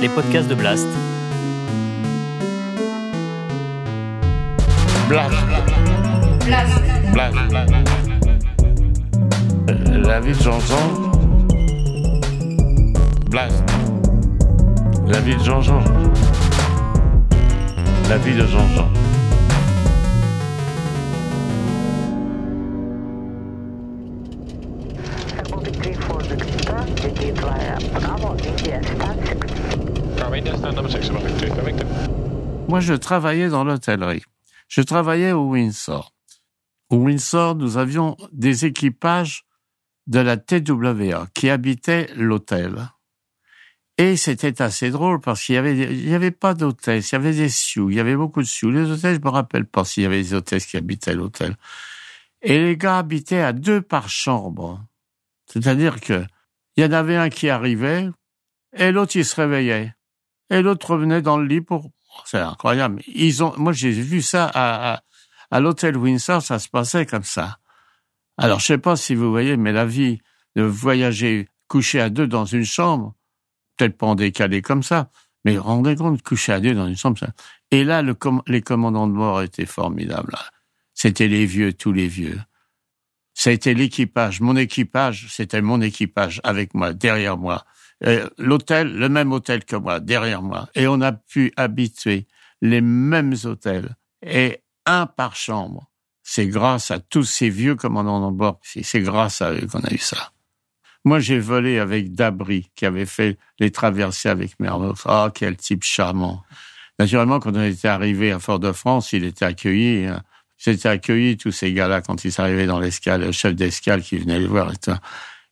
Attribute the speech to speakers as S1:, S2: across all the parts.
S1: les podcasts de Blast.
S2: Blast. Blast. Blast. La vie de Jean-Jean. Blast. La vie de Jean-Jean. La vie de Jean-Jean. Moi, je travaillais dans l'hôtellerie. Je travaillais au Windsor. Au Windsor, nous avions des équipages de la TWA qui habitaient l'hôtel. Et c'était assez drôle parce qu'il y avait, pas d'hôtesse, il y avait des sioux, il y avait beaucoup de sioux. Les hôtesses, je me rappelle pas s'il y avait des hôtesses qui habitaient l'hôtel. Et les gars habitaient à deux par chambre. C'est-à-dire que il y en avait un qui arrivait et l'autre il se réveillait et l'autre revenait dans le lit pour. C'est incroyable. Ils ont, moi j'ai vu ça à, à, à l'hôtel Windsor, ça se passait comme ça. Alors je sais pas si vous voyez, mais la vie de voyager couché à deux dans une chambre, peut-être pas en décalé comme ça, mais rendez compte coucher à deux dans une chambre. Ça. Et là, le les commandants de bord étaient formidables. C'était les vieux, tous les vieux. Ça l'équipage, mon équipage, c'était mon équipage avec moi, derrière moi. Euh, L'hôtel, le même hôtel que moi, derrière moi. Et on a pu habituer les mêmes hôtels. Et un par chambre. C'est grâce à tous ces vieux commandants de bord. C'est grâce à eux qu'on a eu ça. Moi, j'ai volé avec Dabry, qui avait fait les traversées avec Mermoz. Ah, oh, quel type charmant. Naturellement, quand on était arrivé à Fort-de-France, il était accueilli. Hein. J'étais accueilli, tous ces gars-là, quand ils arrivaient dans l'escale, le chef d'escale qui venait les voir et tout.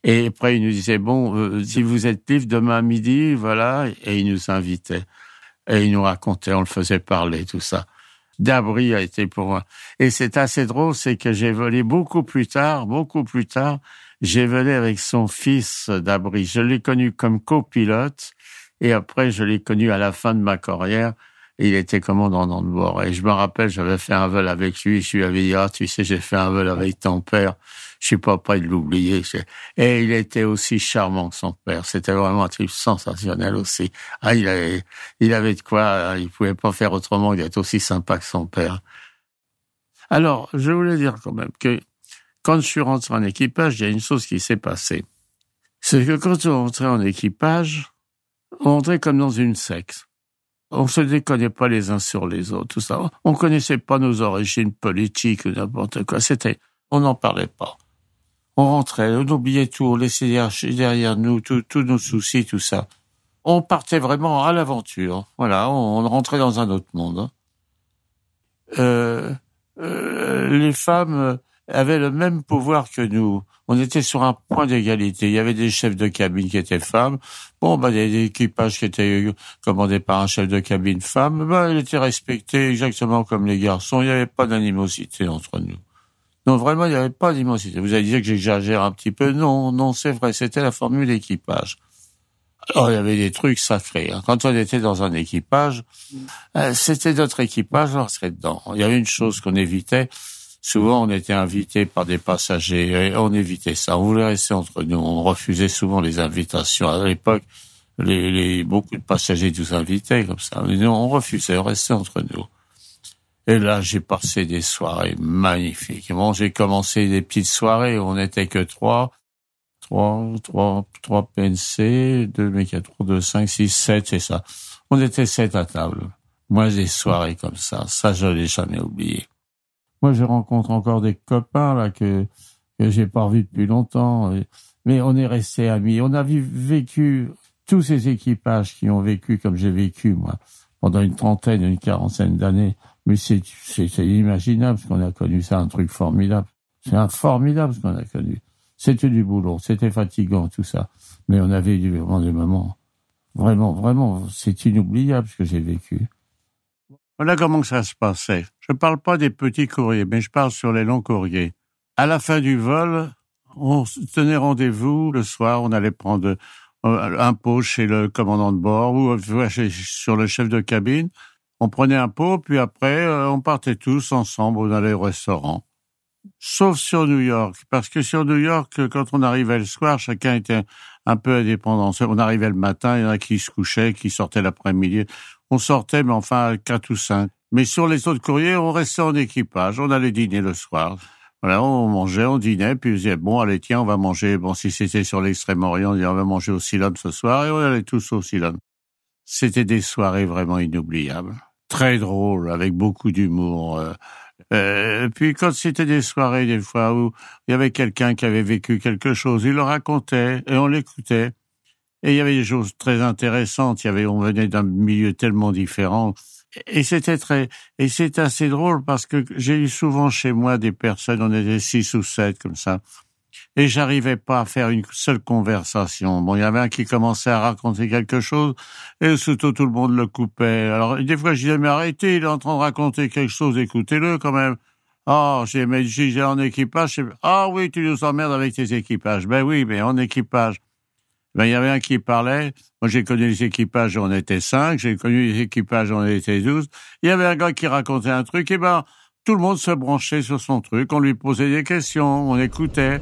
S2: Et après, il nous disait, bon, euh, si vous êtes libre demain midi, voilà, et il nous invitait. Et il nous racontait, on le faisait parler, tout ça. Dabry a été pour moi. Et c'est assez drôle, c'est que j'ai volé beaucoup plus tard, beaucoup plus tard, j'ai volé avec son fils Dabry. Je l'ai connu comme copilote, et après, je l'ai connu à la fin de ma carrière, il était commandant de bord. Et je me rappelle, j'avais fait un vol avec lui, je lui avais dit, ah, tu sais, j'ai fait un vol avec ton père je suis pas prêt de l'oublier. Et il était aussi charmant que son père. C'était vraiment un type sensationnel aussi. Ah, il avait, il avait de quoi, il pouvait pas faire autrement d'être aussi sympa que son père. Alors, je voulais dire quand même que quand je suis rentré en équipage, il y a une chose qui s'est passée. C'est que quand on rentrait en équipage, on rentrait comme dans une secte. On se déconnait pas les uns sur les autres, tout ça. On connaissait pas nos origines politiques ou n'importe quoi. C'était, on n'en parlait pas on rentrait, on oubliait tout, on laissait derrière nous tous nos soucis, tout ça. On partait vraiment à l'aventure. Voilà, on, rentrait dans un autre monde. Hein. Euh, euh, les femmes avaient le même pouvoir que nous. On était sur un point d'égalité. Il y avait des chefs de cabine qui étaient femmes. Bon, bah, des équipages qui étaient commandés par un chef de cabine femme, bah, ils étaient respectés exactement comme les garçons. Il n'y avait pas d'animosité entre nous. Non, vraiment, il n'y avait pas d'immensité. Vous allez dire que j'exagère un petit peu. Non, non, c'est vrai. C'était la formule d'équipage. Alors, il y avait des trucs sacrés. Hein. Quand on était dans un équipage, euh, c'était notre équipage, on serait dedans. Il y avait une chose qu'on évitait. Souvent, on était invité par des passagers et on évitait ça. On voulait rester entre nous. On refusait souvent les invitations. À l'époque, les, beaucoup de passagers nous invitaient comme ça. Mais on refusait, on restait entre nous. Et là, j'ai passé des soirées magnifiques. Bon, j'ai commencé des petites soirées on n'était que trois. Trois, trois, trois PNC, deux mécatros, deux, cinq, six, sept, c'est ça. On était sept à table. Moi, des soirées comme ça, ça, je l'ai jamais oublié. Moi, je rencontre encore des copains, là, que, que j'ai pas revus depuis longtemps. Mais on est restés amis. On a vécu tous ces équipages qui ont vécu comme j'ai vécu, moi, pendant une trentaine, une quarantaine d'années. Mais c'est, inimaginable ce qu'on a connu. C'est un truc formidable. C'est un formidable ce qu'on a connu. C'était du boulot, c'était fatigant, tout ça. Mais on avait eu vraiment des moments. Vraiment, vraiment, c'est inoubliable ce que j'ai vécu. Voilà comment ça se passait. Je ne parle pas des petits courriers, mais je parle sur les longs courriers. À la fin du vol, on tenait rendez-vous le soir, on allait prendre euh, un pot chez le commandant de bord ou sur le chef de cabine on prenait un pot, puis après, euh, on partait tous ensemble, on allait au restaurant. Sauf sur New York, parce que sur New York, quand on arrivait le soir, chacun était un peu indépendant. On arrivait le matin, il y en a qui se couchaient, qui sortaient l'après-midi. On sortait, mais enfin quatre ou cinq. Mais sur les autres courriers, on restait en équipage. On allait dîner le soir. Voilà, on mangeait, on dînait, puis on disait, bon, allez, tiens, on va manger. Bon, si c'était sur l'extrême-orient, on disait, on va manger au Ceylon ce soir, et on allait tous au Ceylon. C'était des soirées vraiment inoubliables. Très drôles, avec beaucoup d'humour. Euh, euh, puis quand c'était des soirées, des fois, où il y avait quelqu'un qui avait vécu quelque chose, il le racontait, et on l'écoutait. Et il y avait des choses très intéressantes. Il y avait, on venait d'un milieu tellement différent et c'était très, et c'est assez drôle parce que j'ai eu souvent chez moi des personnes, on était six ou sept comme ça, et j'arrivais pas à faire une seule conversation. Bon, il y avait un qui commençait à raconter quelque chose, et aussitôt tout le monde le coupait. Alors, des fois, je disais, mais arrêtez, il est en train de raconter quelque chose, écoutez-le quand même. Oh, j'ai, mais j'ai en équipage. Ah oui, tu nous emmerdes avec tes équipages. Ben oui, mais en équipage. Ben, il y avait un qui parlait. Moi, j'ai connu les équipages, on était cinq. J'ai connu les équipages, on était douze. Il y avait un gars qui racontait un truc. Et ben, tout le monde se branchait sur son truc. On lui posait des questions, on écoutait.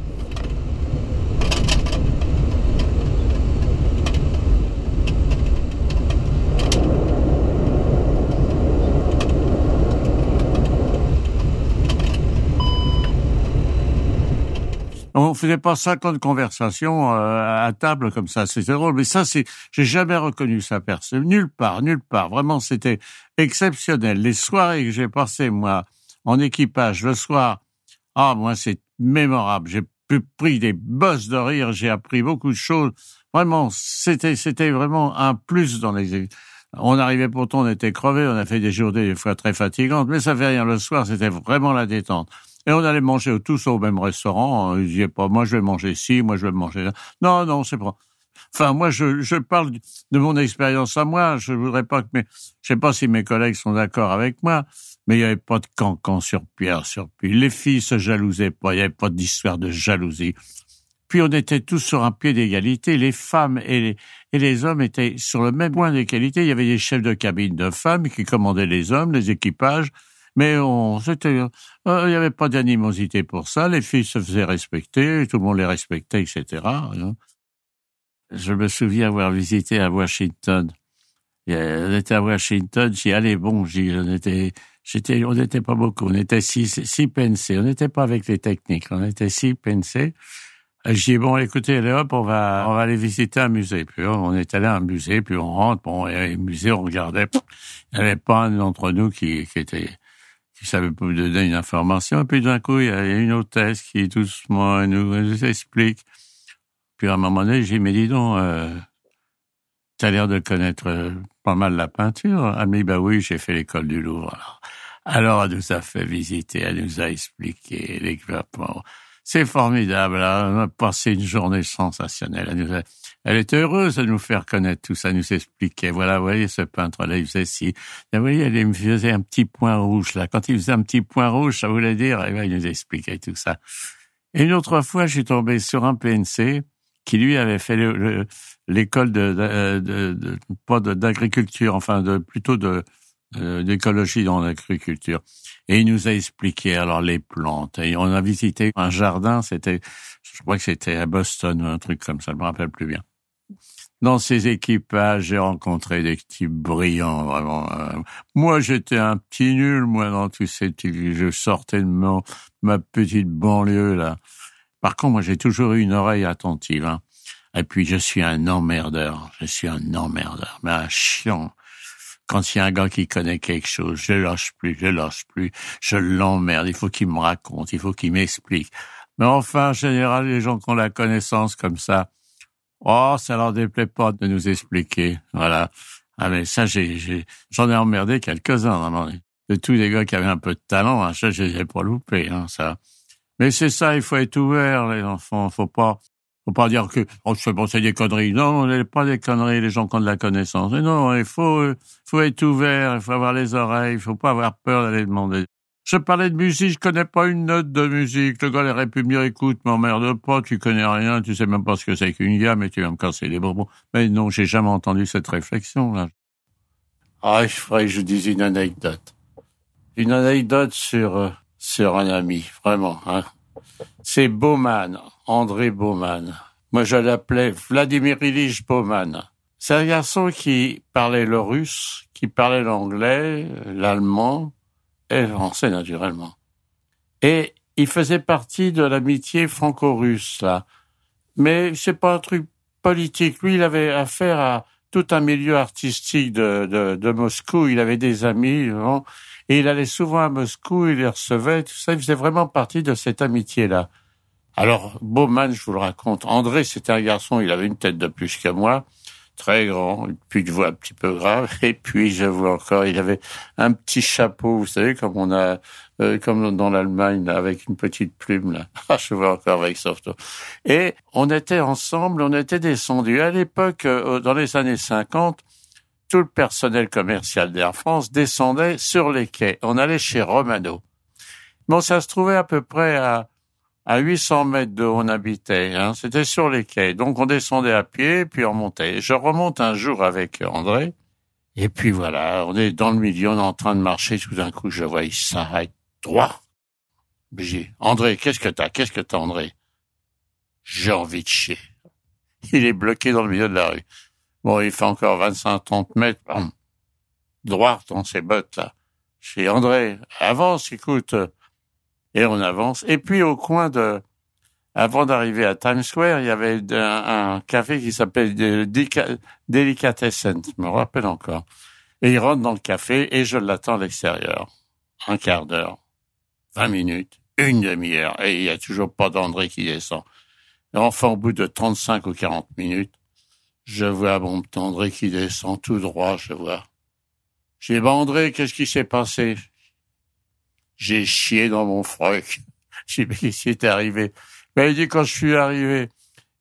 S2: On faisait pas 50 conversations euh, à table comme ça, c'était drôle. Mais ça, c'est, j'ai jamais reconnu sa personne, nulle part, nulle part. Vraiment, c'était exceptionnel. Les soirées que j'ai passées moi en équipage le soir, ah moi c'est mémorable. J'ai pris des bosses de rire, j'ai appris beaucoup de choses. Vraiment, c'était c'était vraiment un plus dans les. On arrivait pourtant, on était crevés, on a fait des journées des fois très fatigantes, mais ça fait rien. Le soir, c'était vraiment la détente. Et on allait manger tous au même restaurant. Ils disaient pas, moi je vais manger ici, moi je vais manger là. Non, non, c'est pas. Enfin, moi, je, je parle de mon expérience à moi. Je voudrais pas que mes, je sais pas si mes collègues sont d'accord avec moi, mais il n'y avait pas de cancan sur Pierre, sur Puis Les filles se jalousaient pas. Il n'y avait pas d'histoire de jalousie. Puis on était tous sur un pied d'égalité. Les femmes et les, et les hommes étaient sur le même point d'égalité. Il y avait des chefs de cabine de femmes qui commandaient les hommes, les équipages. Mais on, c'était, euh, il n'y avait pas d'animosité pour ça. Les filles se faisaient respecter, tout le monde les respectait, etc. Je me souviens avoir visité à Washington. On était à Washington, j'y allais, bon, j'y, on était, j'étais, on n'était pas beaucoup, on était six, six on n'était pas avec les techniques, on était six PNC. J'ai dit, bon, écoutez, allez hop, on va, on va aller visiter un musée. Puis on est allé à un musée, puis on rentre, bon, et un musée, on regardait, il n'y avait pas un d'entre nous qui, était, qui savait pas donner une information. Et puis d'un coup, il y a une hôtesse qui doucement nous explique. Puis à un moment donné, j'ai dit, mais dis donc, euh, tu as l'air de connaître euh, pas mal la peinture. Elle m'a dit, bah oui, j'ai fait l'école du Louvre. Alors. elle nous a fait visiter, elle nous a expliqué l'équipement. C'est formidable, elle a passé une journée sensationnelle. Elle nous elle heureuse de nous faire connaître tout ça, nous expliquait. Voilà, vous voyez, ce peintre-là, il faisait ci. vous voyez, il me faisait un petit point rouge, là. Quand il faisait un petit point rouge, ça voulait dire, et il nous expliquait tout ça. Et une autre fois, je suis tombé sur un PNC qui, lui, avait fait l'école de, de, de, pas d'agriculture, enfin, de, plutôt de, d'écologie dans l'agriculture. Et il nous a expliqué alors les plantes. Et on a visité un jardin, c'était, je crois que c'était à Boston ou un truc comme ça, je me rappelle plus bien. Dans ces équipages, j'ai rencontré des types brillants, vraiment. Euh. Moi, j'étais un petit nul, moi, dans tous ces types. Je sortais de mon, ma petite banlieue, là. Par contre, moi, j'ai toujours eu une oreille attentive, hein. Et puis, je suis un emmerdeur. Je suis un emmerdeur. Mais un chiant. Quand il y a un gars qui connaît quelque chose, je lâche plus, je lâche plus. Je l'emmerde. Il faut qu'il me raconte. Il faut qu'il m'explique. Mais enfin, en général, les gens qui ont la connaissance comme ça, Oh, ça leur déplaît pas de nous expliquer. Voilà. Ah mais ça, j'ai, j'en ai emmerdé quelques-uns. De tous les gars qui avaient un peu de talent, hein, ça, je les ai pas loupés. Hein, ça. Mais c'est ça, il faut être ouvert, les enfants. Faut pas, faut pas dire que oh, c'est des conneries. Non, on n'est pas des conneries, les gens qui ont de la connaissance. Non, il faut, faut être ouvert, il faut avoir les oreilles, il faut pas avoir peur d'aller demander. Je parlais de musique, je connais pas une note de musique. Le gars aurait pu me dire, écoute, m'emmerde pas, tu connais rien, tu sais même pas ce que c'est qu'une gamme et tu vas me casser les bonbons. Mais non, j'ai jamais entendu cette réflexion, là. Ah, il faudrait que je dise une anecdote. Une anecdote sur, euh, sur un ami, vraiment. Hein. C'est Bauman, André Bauman. Moi, je l'appelais Vladimir Ilyich Bauman. C'est un garçon qui parlait le russe, qui parlait l'anglais, l'allemand et le français, naturellement. Et il faisait partie de l'amitié franco-russe, là. Mais c'est pas un truc politique. Lui, il avait affaire à tout un milieu artistique de, de Moscou. Il avait des amis, et il allait souvent à Moscou, il les recevait, tout ça. Il faisait vraiment partie de cette amitié-là. Alors, Bauman, je vous le raconte. André, c'était un garçon, il avait une tête de plus que moi très grand, puis une voix un petit peu grave, et puis je vois encore, il avait un petit chapeau, vous savez, comme on a, euh, comme dans l'Allemagne, avec une petite plume là. Ah, je vois encore avec Softo. Et on était ensemble, on était descendus. À l'époque, euh, dans les années 50, tout le personnel commercial d'Air France descendait sur les quais. On allait chez Romano. Bon, ça se trouvait à peu près à à 800 mètres de où on habitait. Hein. C'était sur les quais. Donc on descendait à pied, puis on montait. Je remonte un jour avec André. Et puis voilà, on est dans le milieu, on est en train de marcher. Tout d'un coup, je vois, il s'arrête droit. J'ai André, qu'est-ce que t'as? Qu'est-ce que t'as, André? J'ai envie de chier. Il est bloqué dans le milieu de la rue. Bon, il fait encore 25-30 mètres. Droit dans ses bottes, là. J'ai André, avance, écoute et on avance. Et puis au coin de, avant d'arriver à Times Square, il y avait un, café qui s'appelle Delicatessen, je me rappelle encore. Et il rentre dans le café et je l'attends à l'extérieur. Un quart d'heure, vingt minutes, une demi-heure, et il n'y a toujours pas d'André qui descend. Enfin, au bout de 35 ou 40 minutes, je vois mon André qui descend tout droit, je vois. J'ai dit, André, qu'est-ce qui s'est passé? j'ai chié dans mon froc. J'ai dit, qu'est-ce qui est arrivé? Ben, il dit, quand je suis arrivé,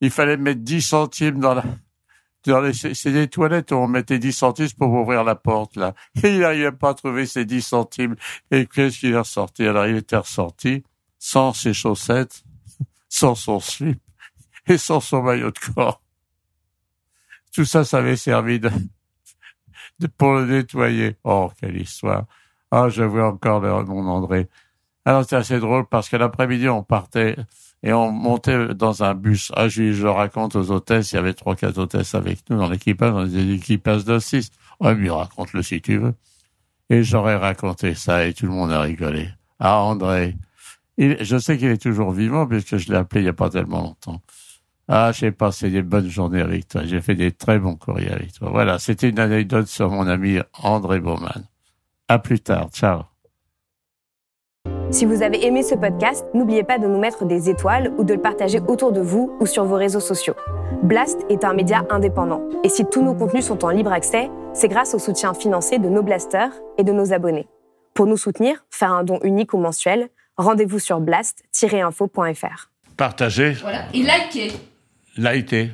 S2: il fallait mettre 10 centimes dans la, dans les, c'est des toilettes où on mettait 10 centimes pour ouvrir la porte, là. Et il n'arrivait pas à trouver ses 10 centimes. Et qu'est-ce qu'il est ressorti? Alors, il était ressorti sans ses chaussettes, sans son slip et sans son maillot de corps. Tout ça, ça avait servi de, pour le nettoyer. Oh, quelle histoire. Ah, je vois encore mon André. Alors, c'est assez drôle parce que l'après-midi, on partait et on montait dans un bus. Ah, je, je raconte aux hôtesses, il y avait trois, quatre hôtesses avec nous dans l'équipage, on était l'équipage de six. Ouais, mais raconte-le si tu veux. Et j'aurais raconté ça et tout le monde a rigolé. Ah, André. je sais qu'il est toujours vivant puisque je l'ai appelé il n'y a pas tellement longtemps. Ah, j'ai passé des bonnes journées avec toi. J'ai fait des très bons courriers avec toi. Voilà, c'était une anecdote sur mon ami André Baumann. À plus tard. Ciao.
S1: Si vous avez aimé ce podcast, n'oubliez pas de nous mettre des étoiles ou de le partager autour de vous ou sur vos réseaux sociaux. Blast est un média indépendant et si tous nos contenus sont en libre accès, c'est grâce au soutien financier de nos blasters et de nos abonnés. Pour nous soutenir, faire un don unique ou mensuel, rendez-vous sur blast-info.fr.
S2: Partagez.
S3: Voilà. Et likez.
S2: Likez.